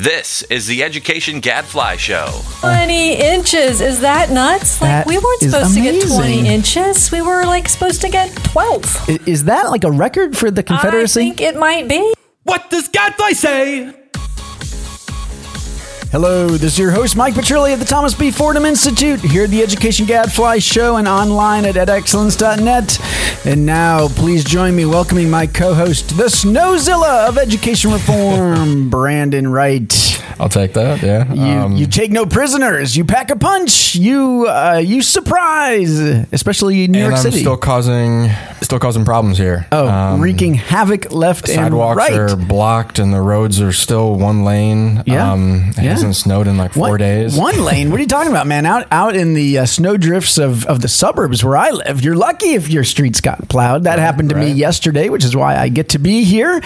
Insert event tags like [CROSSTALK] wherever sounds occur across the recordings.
This is the Education Gadfly Show. 20 inches. Is that nuts? Like, That we weren't supposed to get 20 inches. We were, like, supposed to get 12. Is that like a record for the Confederacy? I think it might be. What does Gadfly say? Hello, this is your host, Mike Petrilli of the Thomas B. Fordham Institute, here at the Education Gadfly Show and online at edexcellence.net. And now, please join me welcoming my co host, the Snowzilla of Education Reform, [LAUGHS] Brandon Wright. I'll take that. Yeah. You, Um, you take no prisoners. You pack a punch. You uh, you surprise, especially in New York I'm City. still causing still causing problems here. oh, Um, wreaking havoc left and sidewalks right. are blocked and the roads are still one lane. Yeah. Um, Yeah. Hasn't snowed in like four One- days. One lane. What are you talking about, man? Out out in the uh, snow drifts of, of the suburbs where I live, you're lucky if your streets got plowed. That happened to me yesterday, which is why I get to be here.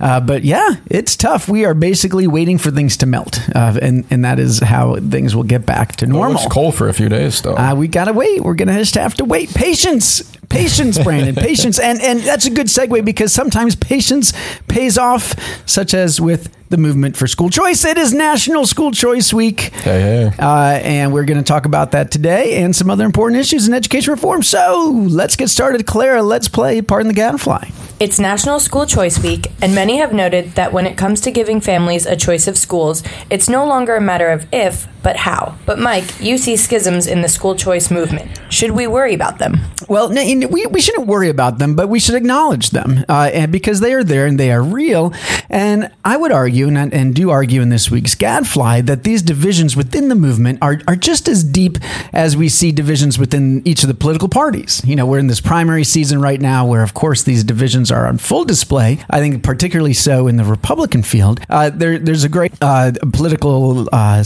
Uh, but yeah, it's tough. We are basically waiting for things to melt, uh, and and that is how things will get back to normal. it's cold for a few days though. Uh, we gotta wait. We're gonna just have to wait. Patience, patience, Brandon, patience, and and that's a good segue because sometimes patience pays off, such as with the movement for school choice. It is National School Choice Week. hey, hey. Uh, and we're going to talk about that today and some other important issues in education reform. So let's get started. Clara, let's play Pardon the Gadfly. It's National School Choice Week, and many have noted that when it comes to giving families a choice of schools, it's no longer a matter of if, but how. But Mike, you see schisms in the school choice movement. Should we worry about them? Well, we, we shouldn't worry about them, but we should acknowledge them uh, and because they are there and they are real. And I would argue, and, and do argue in this week's Gadfly, that these divisions within the movement are, are just as deep as we see divisions within each of the political parties. You know, we're in this primary season right now where, of course, these divisions are on full display. I think particularly so in the Republican field. Uh, there, there's a great uh, political uh,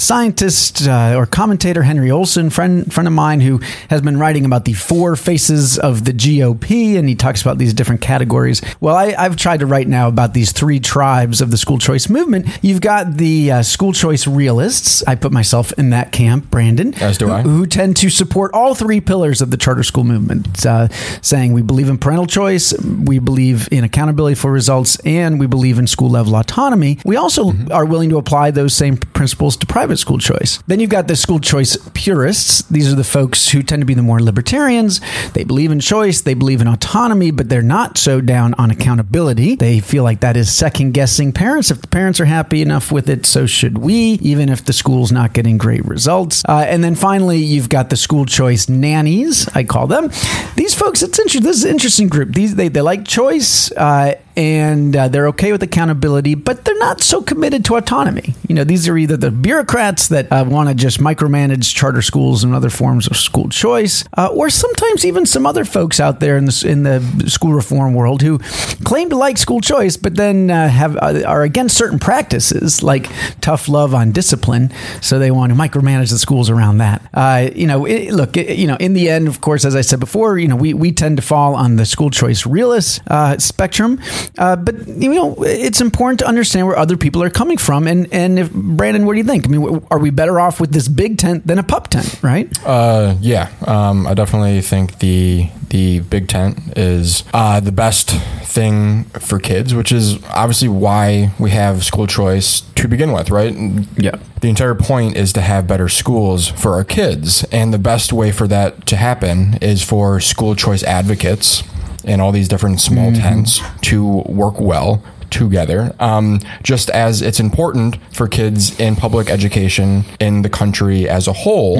uh, or commentator, Henry Olsen, friend friend of mine, who has been writing about the four faces of the GOP, and he talks about these different categories. Well, I, I've tried to write now about these three tribes of the school choice movement. You've got the uh, school choice realists. I put myself in that camp, Brandon. As do who- I. Who tend to support all three pillars of the charter school movement, uh, saying we believe in parental choice, we believe in accountability for results, and we believe in school level autonomy. We also are willing to apply those same principles to private school choice. Then you've got the school choice purists. These are the folks who tend to be the more libertarians. They believe in choice, they believe in autonomy, but they're not so down on accountability. They feel like that is second guessing parents. If the parents are happy enough with it, so should we, even if the school's not getting great results. Uh, and then finally, you've got the school choice nannies, I call them. These folks, it's interesting. This is an interesting group. These they, they like choice. Uh, and uh, they're okay with accountability, but they're not so committed to autonomy. You know, these are either the bureaucrats that uh, want to just micromanage charter schools and other forms of school choice, uh, or sometimes even some other folks out there in the in the school reform world who claim to like school choice, but then uh, have uh, are against certain practices like tough love on discipline. So they want to micromanage the schools around that. Uh, you know, it, look, it, you know, in the end, of course, as I said before, you know, we we tend to fall on the school choice realist spectrum. Uh, but you know, it's important to understand where other people are coming from. And and if Brandon, what do you think? I mean, are we better off with this big tent than a pup tent, right? Uh, yeah, um, I definitely think the the big tent is uh, the best thing for kids, which is obviously why we have school choice to begin with, right? Yeah. The entire point is to have better schools for our kids, and the best way for that to happen is for school choice advocates and all these different small tents to work well together. Um, just as it's important for kids in public education in the country as a whole,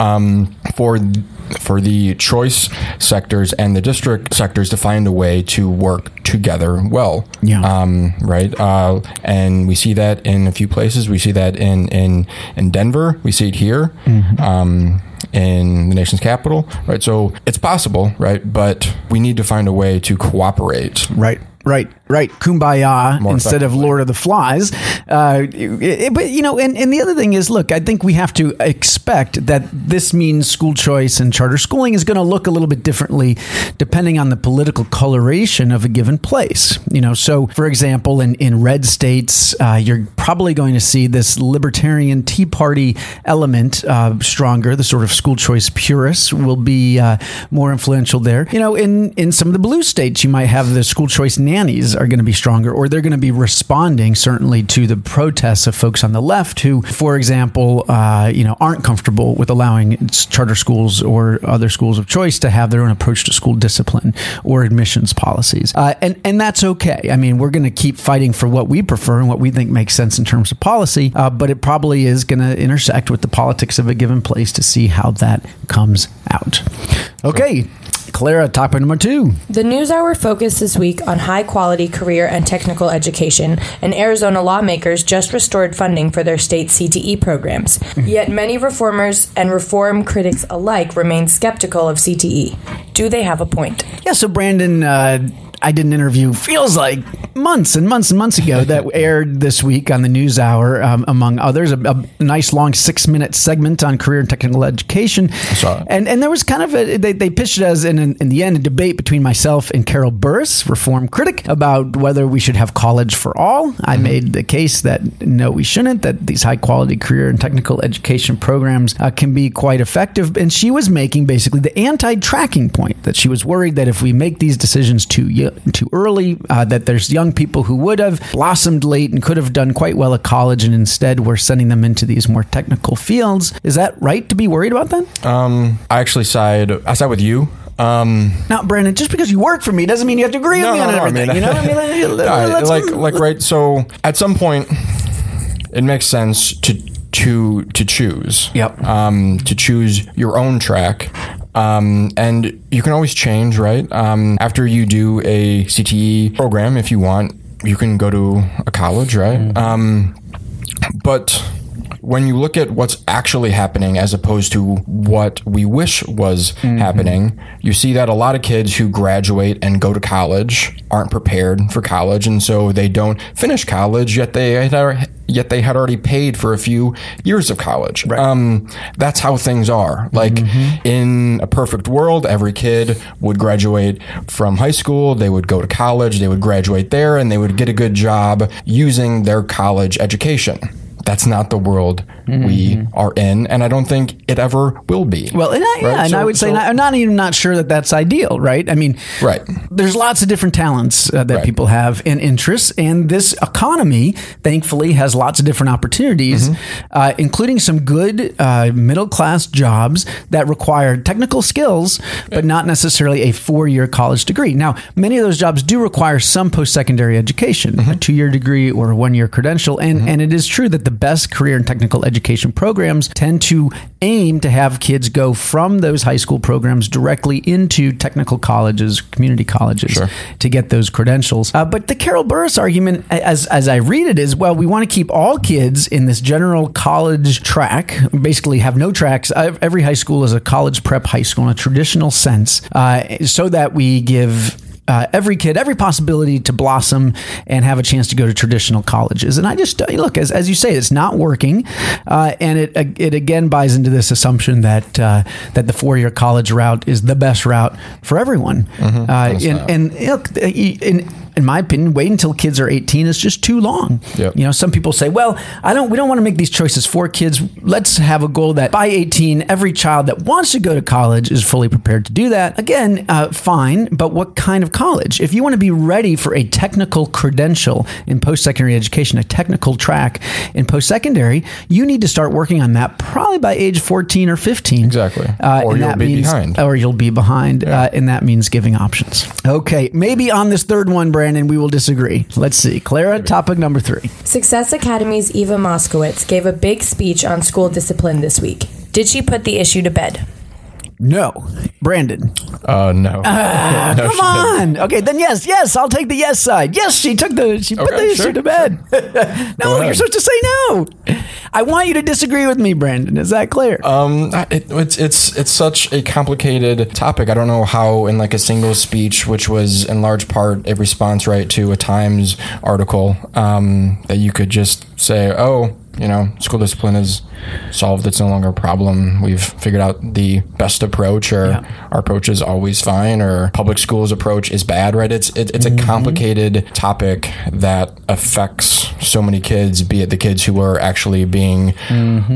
um, for for the choice sectors and the district sectors to find a way to work together well. Yeah. Um, right. Uh, and we see that in a few places. We see that in in in Denver. We see it here. Um, in the nation's capital, right? So it's possible, right? But we need to find a way to cooperate. Right. Right, right. Kumbaya More instead of. Lord of the Flies. Uh, it- but, you know, and, and the other thing is look, I think we have to expect that this means school choice and charter schooling is going to look a little bit differently depending on the political coloration of a given place. You know, so for example, in, in red states, uh, you're probably going to see this libertarian Tea Party element uh, stronger. The sort of school choice purists will be uh, more influential there. You know, in, in some of the blue states, you might have the school choice nannies are going to be stronger, or they're going to be responding certainly to the protests of folks on the left who, for example, uh, you know, aren't comfortable with allowing charter schools or other schools of choice to have their own approach to school discipline or admissions policies, uh, and and that's okay. I mean, we're going to keep fighting for what we prefer and what we think makes sense in terms of policy, uh, but it probably is going to intersect with the politics of a given place to see how that comes out. Okay, Clara, topic number two. The NewsHour focused this week on high quality career and technical education, and Arizona lawmakers just restored funding for their state CTE programs. [LAUGHS] Yet many reformers and reform critics alike remain skeptical of CTE. Do they have a point? Yeah, so Brandon, uh, I did an interview, feels like months and months and months ago, that [LAUGHS] aired this week on the News Hour, um, among others. A, a nice long six minute segment on career and technical education. And and there was kind of a, they, they pitched it as, in, in the end, a debate between myself and Carol Burris, reform critic, about whether we should have college for all. I made the case that no, we shouldn't, that these high quality career and technical education programs uh, can be quite effective. And she was making basically the anti tracking point that she was worried that if we make these decisions too, too early, uh, that there's young people who would have blossomed late and could have done quite well at college, and instead we're sending them into these more technical fields. Is that right to be worried about that? Um, I actually side. I side with you. Um, Now, Brandon, just because you work for me doesn't mean you have to agree with me on everything. you know, what I mean, [LAUGHS] like, let's- like like right. So at some point, it makes sense to to to choose. Yep. Um, to choose your own track. Um, and you can always change, right? Um, after you do a CTE program, if you want, you can go to a college, right? Um, but when you look at what's actually happening as opposed to what we wish was happening, you see that a lot of kids who graduate and go to college aren't prepared for college, and so they don't finish college. Yet they yet they had already paid for a few years of college. Um, that's how things are. Like in a perfect world, every kid would graduate from high school, they would go to college, they would graduate there, and they would get a good job using their college education. That's not the world we are in, and I don't think it ever will be. Well, and I, yeah, Right? and So- I would say so- not, I'm not even not sure that that's ideal, right? I mean, Right. There's lots of different talents uh, that Right. people have and interests, and this economy, thankfully, has lots of different opportunities, Mm-hmm. uh, including some good uh, middle class jobs that require technical skills, but not necessarily a four year college degree. Now, many of those jobs do require some post secondary education, Mm-hmm. a two year degree or a one year credential, and and it is true that the best career in technical education programs tend to aim to have kids go from those high school programs directly into technical colleges, community colleges, to get those credentials. Uh, but the Carol Burris argument, as as I read it, is well, we want to keep all kids in this general college track. Basically, have no tracks. Uh, Every high school is a college prep high school in a traditional sense, uh, so that we give uh, every kid every possibility to blossom and have a chance to go to traditional colleges. And I just uh, look as, as you say, it's not working, uh, and it it again buys into this assumption that uh, that the four year college route is the best route for everyone. Uh, and and look, in in my opinion, wait until kids are 18 is just too long. Yep. You know, some people say, well, I don't we don't want to make these choices for kids. Let's have a goal that by 18, every child that wants to go to college is fully prepared to do that. Again, uh, fine, but what kind of college? If you want to be ready for a technical credential in post-secondary education, a technical track in post-secondary, you need to start working on that probably by age 14 or 15. Exactly. Uh, Or you'll be means- behind. Or you'll be behind, uh, and that means giving options. Okay, maybe on this third one, Brandon, we will disagree. Let's see. Clara, topic number three. Success Academy's Eva Moskowitz gave a big speech on school discipline this week. Did she put the issue to bed? No. Brandon. Uh, no. [LAUGHS] No, Come she didn't. on. Okay, then yes, yes, I'll take the yes side. Yes, she took the she put Okay, the issue to bed. [LAUGHS] no, you're supposed to say no. I want you to disagree with me, Brandon. Is that clear? Um, it, it's it's it's such a complicated topic. I don't know how, in like a single speech, which was in large part a response, right, to a Times article, um, that you could just say, "Oh, You know, school discipline is solved. It's no longer a problem. We've figured out the best approach, or our approach is always fine, or public schools approach is bad. Right? It's it, it's a mm-hmm. complicated topic that affects so many kids. Be it the kids who are actually being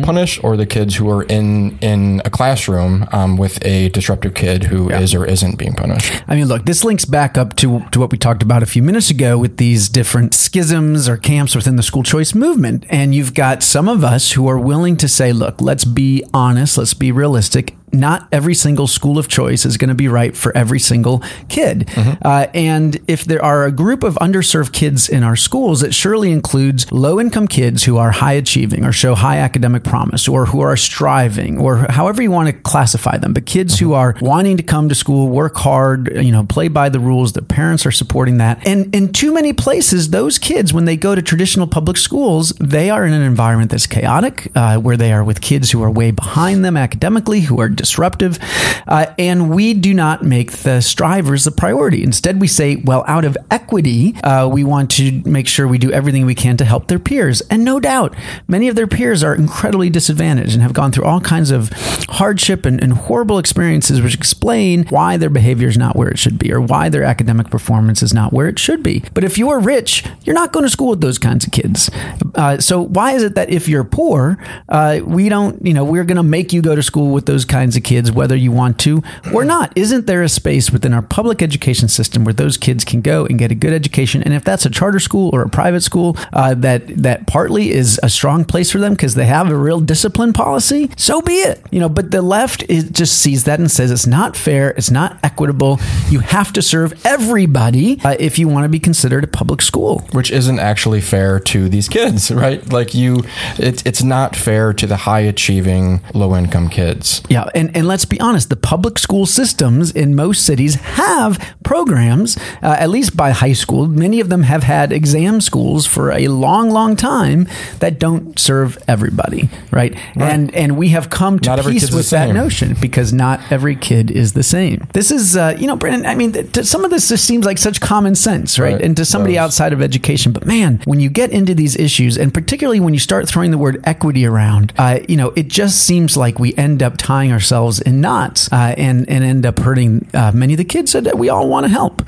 punished, or the kids who are in in a classroom um, with a disruptive kid who is or isn't being punished. I mean, look, this links back up to, to what we talked about a few minutes ago with these different schisms or camps within the school choice movement. And you've got some of us who are willing to say, look, let's be honest, let's be realistic. Not every single school of choice is going to be right for every single kid. Uh, and if there are a group of underserved kids in our schools, it surely includes low income kids who are high achieving or show high academic promise or who are striving or however you want to classify them. But kids who are wanting to come to school, work hard, you know, play by the rules, their parents are supporting that. And in too many places, those kids, when they go to traditional public schools, they are in an environment that's chaotic, uh, where they are with kids who are way behind them academically, who are disruptive. Uh, and we do not make the strivers the priority. Instead, we say, well, out of equity, uh, we want to make sure we do everything we can to help their peers. And no doubt, many of their peers are incredibly disadvantaged and have gone through all kinds of hardship and, and horrible experiences, which explain why their behavior is not where it should be or why their academic performance is not where it should be. But if you're rich, you're not going to school with those kinds of kids. Uh, so why is it that if you're poor, uh, we don't, you know, we're going to make you go to school with those kinds of kids, whether you want to or not? Isn't there a space within our public education system where those kids can go and get a good education? And if that's a charter school or a private school, uh, that that partly is a strong place for them because they have a real discipline policy, so be it. You know, but the left is, just sees that and says it's not fair, it's not equitable. You have to serve everybody uh, if you want to be considered a public school. which isn't actually fair to these kids, [LAUGHS] right? Like you, it, it's not fair to the high achieving, low income kids. Yeah, and, and let's be honest, the public school systems in most cities have programs, uh, at least by high school. Many of them have had exam schools for a long, long time that don't serve everybody, right? And and we have come to Not peace with that notion because not every kid is the same. This is, uh, you know, Brandon. I mean, th- some of this just seems like such common sense, right? Right. And to somebody Does. outside of education, but man, when you get into these issues, and particularly when you start throwing the word equity around, uh, you know, it just seems like we end up tying ourselves in knots uh, and and end up hurting uh, many of the kids that we all want to help.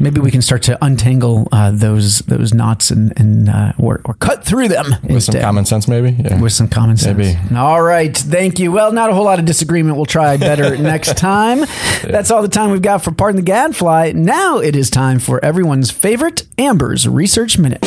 Maybe we can start to untangle uh, those those knots and and uh, or, or cut through them With some common sense, maybe? Yeah. With some common sense. Maybe. All right. Thank you. Well, not a whole lot of disagreement. We'll try better [LAUGHS] next time. That's all the time we've got for Pardon the Gadfly. Now it is time for everyone's favorite Amber's Research Minute.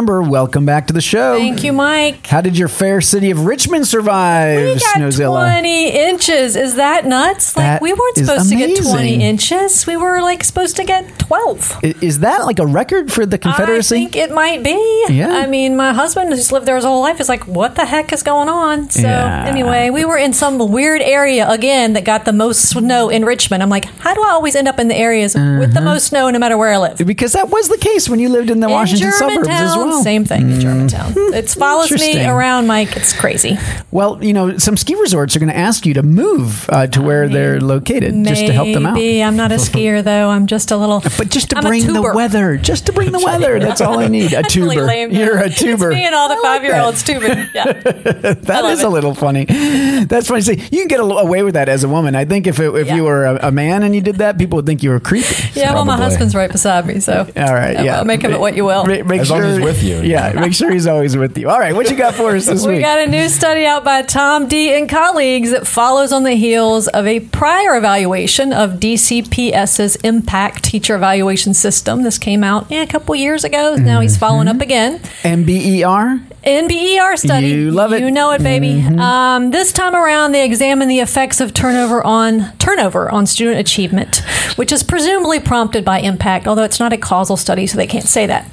Amber, welcome back to the show. Thank you, Mike. How did your fair city of Richmond survive, We got Snowzilla? 20 inches. Is that nuts? Like, That we weren't is supposed to get amazing. 20 inches. We were, like, supposed to get 12. I- Is that like a record for the Confederacy? I think it might be. Yeah. I mean, my husband who's lived there his whole life is like, what the heck is going on? So, Yeah. anyway, we were in some weird area again that got the most snow in Richmond. I'm like, how do I always end up in the areas with Uh-huh. the most snow no matter where I live? because that was the case when you lived in the Washington in suburbs as Germantown, well. Mm-hmm. same thing in Germantown. It follows me around, Mike. It's crazy. Well, you know, some ski resorts are going to ask you to move uh, to where they're located just to help them out. Maybe. I'm not a skier [LAUGHS] though. I'm just a little. But just to I'm bring the weather, just to bring the [LAUGHS] weather. That's all I need. A [LAUGHS] That's really tuber. lame, You're a It's tuber. me and all the like five year olds tubing. Yeah. That love is it. a little funny. That's funny. See, you can get away with that as a woman. I think if it, if Yeah. you were a, a man and you did that, people would think you were creepy. Yeah, well, my husband's right beside me, so. All right. Yeah. Make of it what you will. Ma- Make As sure long as he's with you. Yeah. [LAUGHS] Make sure he's always with you. All right. What you got for us this [LAUGHS] We week? We got a new study out by Tom Dee and colleagues that follows on the heels of a prior evaluation of DCPS's impact teacher evaluation system. This came out yeah, a couple years ago. Now he's following up again. MBER. NBER study. You love it. You know it, baby. Um, this time around, they examined the effects of turnover on turnover on student achievement, which is presumably prompted by impact, although it's not a causal study, so they can't say that.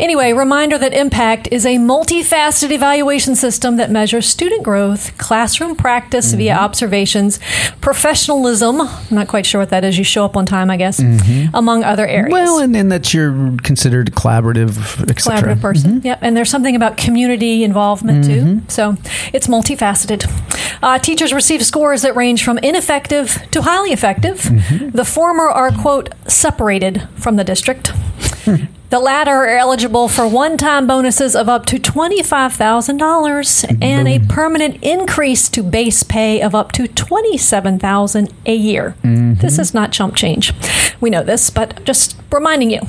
Anyway, reminder that Impact is a multifaceted evaluation system that measures student growth, classroom practice via Mm-hmm. observations, professionalism. I'm not quite sure what that is. You show up on time, I guess, among other areas. Mm-hmm. Well, and then that you're considered collaborative, et cetera. collaborative person. Yep. And there's something about community involvement too. So it's multifaceted. Uh, teachers receive scores that range from ineffective to highly effective. The former are, quote, separated from the district. The latter are eligible for one time bonuses of up to $25,000 and a permanent increase to base pay of up to $27,000 a year. This mm-hmm. is not chump change. We know this, but just reminding you.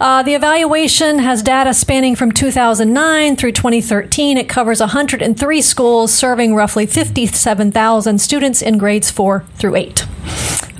Uh, the evaluation has data spanning from 2009 through 2013. It covers 103 schools serving roughly 57,000 students in grades 4 through 8.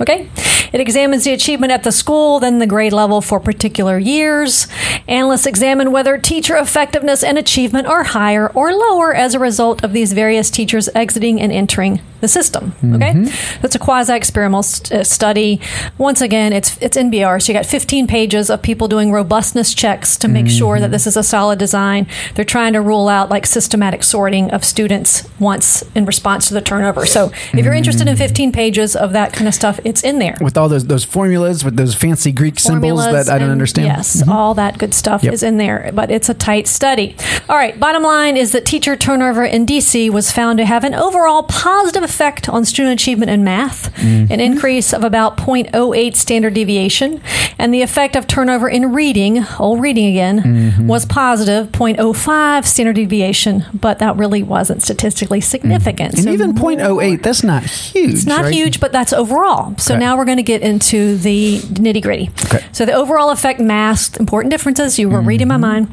Okay? It examines the achievement at the school, then the grade level for particular years. Analysts examine whether teacher effectiveness and achievement are higher or lower as a result of these various teachers exiting and entering the system. Okay? That's a quasi experimental st- uh, study. Once again, it's it's NBR, so you got 15 pages of people doing robustness checks to make sure that this is a solid design. They're trying to rule out like systematic sorting of students once in response to the turnover. So if you're interested in 15 pages of that kind of stuff, it's in there. With all those those formulas, with those fancy Greek symbols that I don't and- understand. Mm-hmm. Yes, all that good stuff Yep. is in there, but it's a tight study. All right, bottom line is that teacher turnover in DC was found to have an overall positive effect on student achievement in math, Mm-hmm. an increase of about 0.08 standard deviation, and the effect of turnover in reading, old reading again, Mm-hmm. was positive 0.05 standard deviation, but that really wasn't statistically significant. Mm-hmm. And So even .08, that's not huge. it's not right? huge, but that's overall. So Okay. now we're going to get into the nitty gritty. Okay. So the overall effect masked important differences. You were reading my mind.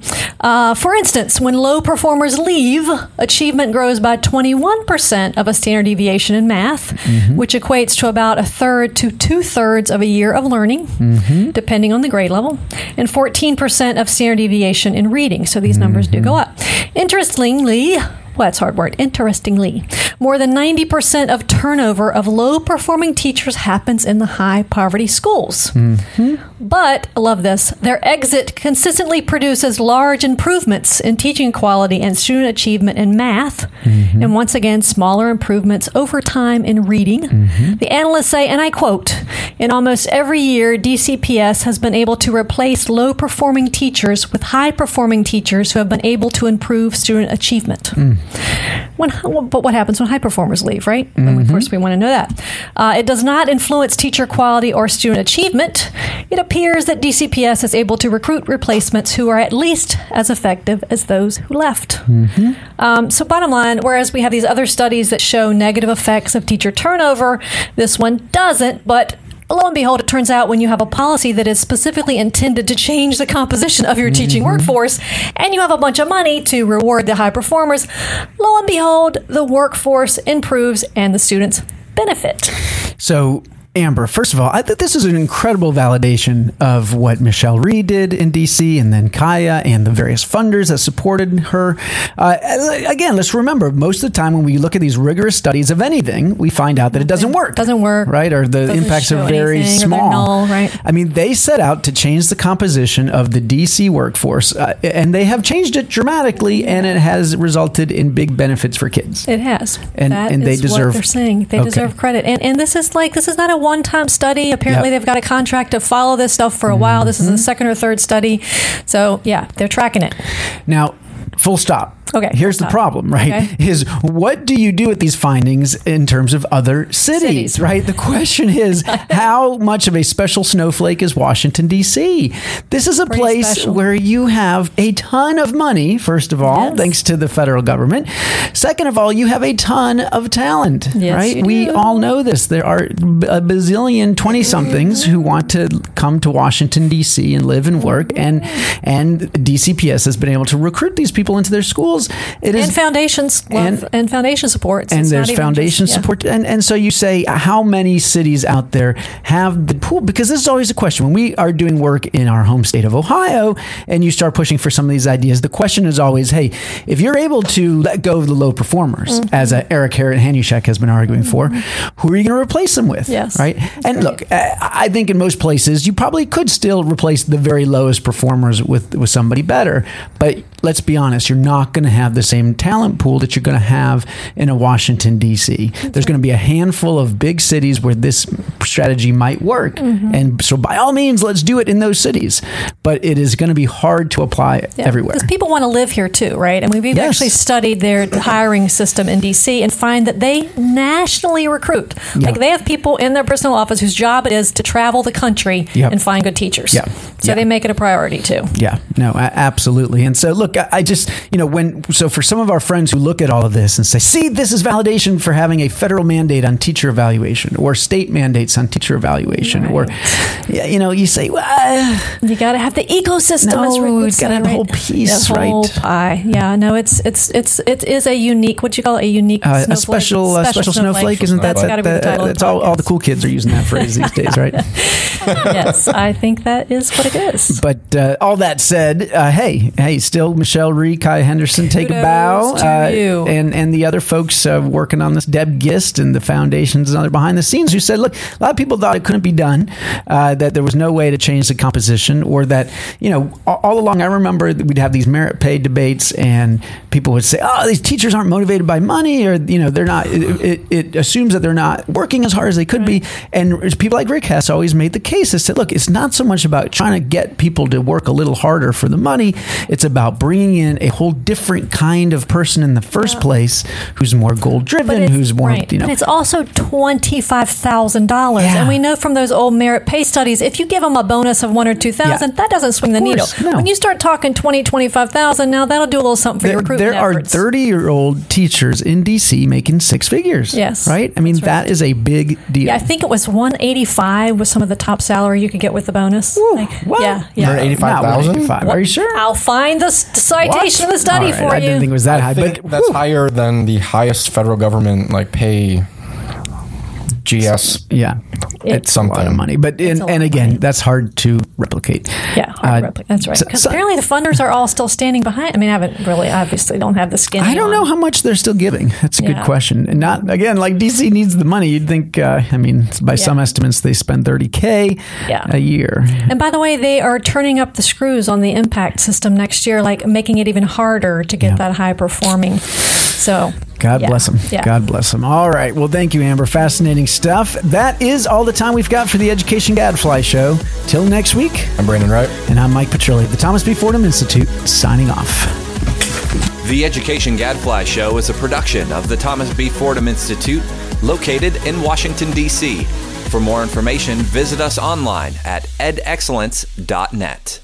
Uh, for instance, when low performers leave, achievement grows by 21% of a standard deviation in math, mm-hmm. which equates to about a third to two thirds of a year of learning, mm-hmm. depending on the grade level, and 14% of standard deviation in reading. So these numbers do mm-hmm. go up. Interestingly, well, that's a hard word. Interestingly, more than 90% of turnover of low performing teachers happens in the high poverty schools. Mm-hmm. But, I love this, their exit consistently produces large improvements in teaching quality and student achievement in math, mm-hmm. and once again, smaller improvements over time in reading. Mm-hmm. The analysts say, and I quote, in almost every year, DCPS has been able to replace low performing teachers with high performing teachers who have been able to improve student achievement. Mm. When, but what happens when high performers leave, right? And Of course, we want to know that. Uh, it does not influence teacher quality or student achievement. It appears that DCPS is able to recruit replacements who are at least as effective as those who left. Um, so, bottom line, whereas we have these other studies that show negative effects of teacher turnover, this one doesn't, but Lo and behold, it turns out when you have a policy that is specifically intended to change the composition of your teaching mm-hmm. workforce and you have a bunch of money to reward the high performers, lo and behold, the workforce improves and the students benefit. So, Amber, first of all, I think this is an incredible validation of what Michelle Rhee did in DC and then Kaya and the various funders that supported her. Uh, again, let's remember most of the time when we look at these rigorous studies of anything, we find out that it doesn't work. Doesn't work. Right? Or the Doesn't impacts are very small. null, right. I mean, they set out to change the composition of the DC workforce, uh, and they have changed it dramatically, and it has resulted in big benefits for kids. It has, And- That and they deserve- they're saying they Okay. deserve credit, and and this is like this is not a one time study. Apparently, Yep. they've got a contract to follow this stuff for a while. This is the mm-hmm. second or third study, so yeah, they're tracking it. Now, full stop. Okay, Here's the problem, right? Okay. Is what do you do with these findings in terms of other cities, Cities. right? The question is [LAUGHS] how much of a special snowflake is Washington D.C. This is a Pretty place special. where you have a ton of money, first of all, Yes. thanks to the federal government. Second of all, you have a ton of talent, Yes, right? We do. all know this. There are a bazillion 20 somethings who want to come to Washington D.C. and live and work and and DCPS has been able to recruit these people into their schools. It is and foundations love, and- and, foundation support. and there's foundation support. And, and so you say how many cities out there have the pool? Because this is always a question. When we are doing work in our home state of ohio and you start pushing for some of these ideas the question is always hey if you're able to let go of the low performers Mm-hmm. as uh, eric Hanushek has been arguing for who are you going to replace them with Yes. right? And look uh, i think in most places you probably could still replace the very lowest performers with with somebody better. But let's be honest you're not going to have the same talent pool that you're going to have in a washington d.c there's going to be a handful of big cities where this strategy might work Mm-hmm. and so by all means let's do it in those cities but it is going to be hard to apply everywhere Because people want to live here too, right? And we've Yes. actually studied their hiring system in DC and find that they nationally recruit. Yeah. Like they have people in their personal office whose job it is to travel the country Yep. and find good teachers. Yeah. So Yeah. they make it a priority too. Yeah, no, absolutely. And so, look, I, I just, you know, when, so for some of our friends who look at all of this and say, see, this is validation for having a federal mandate on teacher evaluation or state mandates on teacher evaluation, or, you know, you say, well, You got to have the ecosystem. No, it's gotta have the right? whole piece, the whole right? Pie. Yeah, no, it's it's it's it is a unique. What you call it? A unique, uh, a special, uh, special snowflake, isn't that, That's that, got to be the that- that's all, all the cool kids are using that phrase these days, right? [LAUGHS] yes, I think that is what it is. But uh, all that said, uh, hey, hey, still Michelle Rhee, Kaya Henderson, take a bow, uh, you. and and the other folks uh, working on this, Deb Gist and the foundations and other behind the scenes, who said, look, a lot of people thought it couldn't be done, uh, that there was no way to change the composition, or that you know, all, all along, I remember we'd have these merit pay debates, and people would say, oh, these teachers aren't motivated by money, or you know, they're not. It, it, it assumes that they're not working as hard as they could be, and people like Rick Hess always made the case that said, look, it's not so much about trying to get people to work a little harder for the money. It's about bringing in a whole different kind of person in the first place who's more goal driven, who's more, right. you know. But it's also twenty five thousand dollars, Yeah. and we know from those old merit pay studies, if you give them a bonus of one or two thousand, Yeah. that doesn't swing the Of needle. no. When you start talking twenty twenty five thousand, now that'll do a little something for your there, recruitment there are 30 year old teachers in DC making six figures. Yes, Right? I mean, right. that is a big deal. Yeah, I think it was one eighty five was some of the top salary you could get with the bonus. Like, What? Yeah, yeah. Hundred eighty-five thousand. 185. Are you sure? I'll find the s- citation of the study All right, for I you. didn't think it was that high, I think but that's higher than the highest federal government like pay. GS. yeah, It's it's a lot of money. But a and, lot and of again, money. that's hard to replicate. yeah, hard Uh, repli- that's right. Because so- apparently the funders are all still standing behind. I mean, I haven't really, obviously, don't have the skin. I don't on. know how much they're still giving. That's a good question. And not again, like DC needs the money. You'd think. Uh, I mean, by some estimates, they spend thirty k Yeah. a year. And by the way, they are turning up the screws on the impact system next year, like making it even harder to get Yeah. that high performing. So, God yeah, bless them. Yeah. God bless them. All right. Well, thank you, Amber. Fascinating stuff. That is all the time we've got for the Education Gadfly Show. Till next week. I'm Brandon Wright. And I'm Mike Petrilli the Thomas B. Fordham Institute, signing off. The Education Gadfly Show is a production of the Thomas B. Fordham Institute, located in Washington, D.C. For more information, visit us online at edexcellence.net.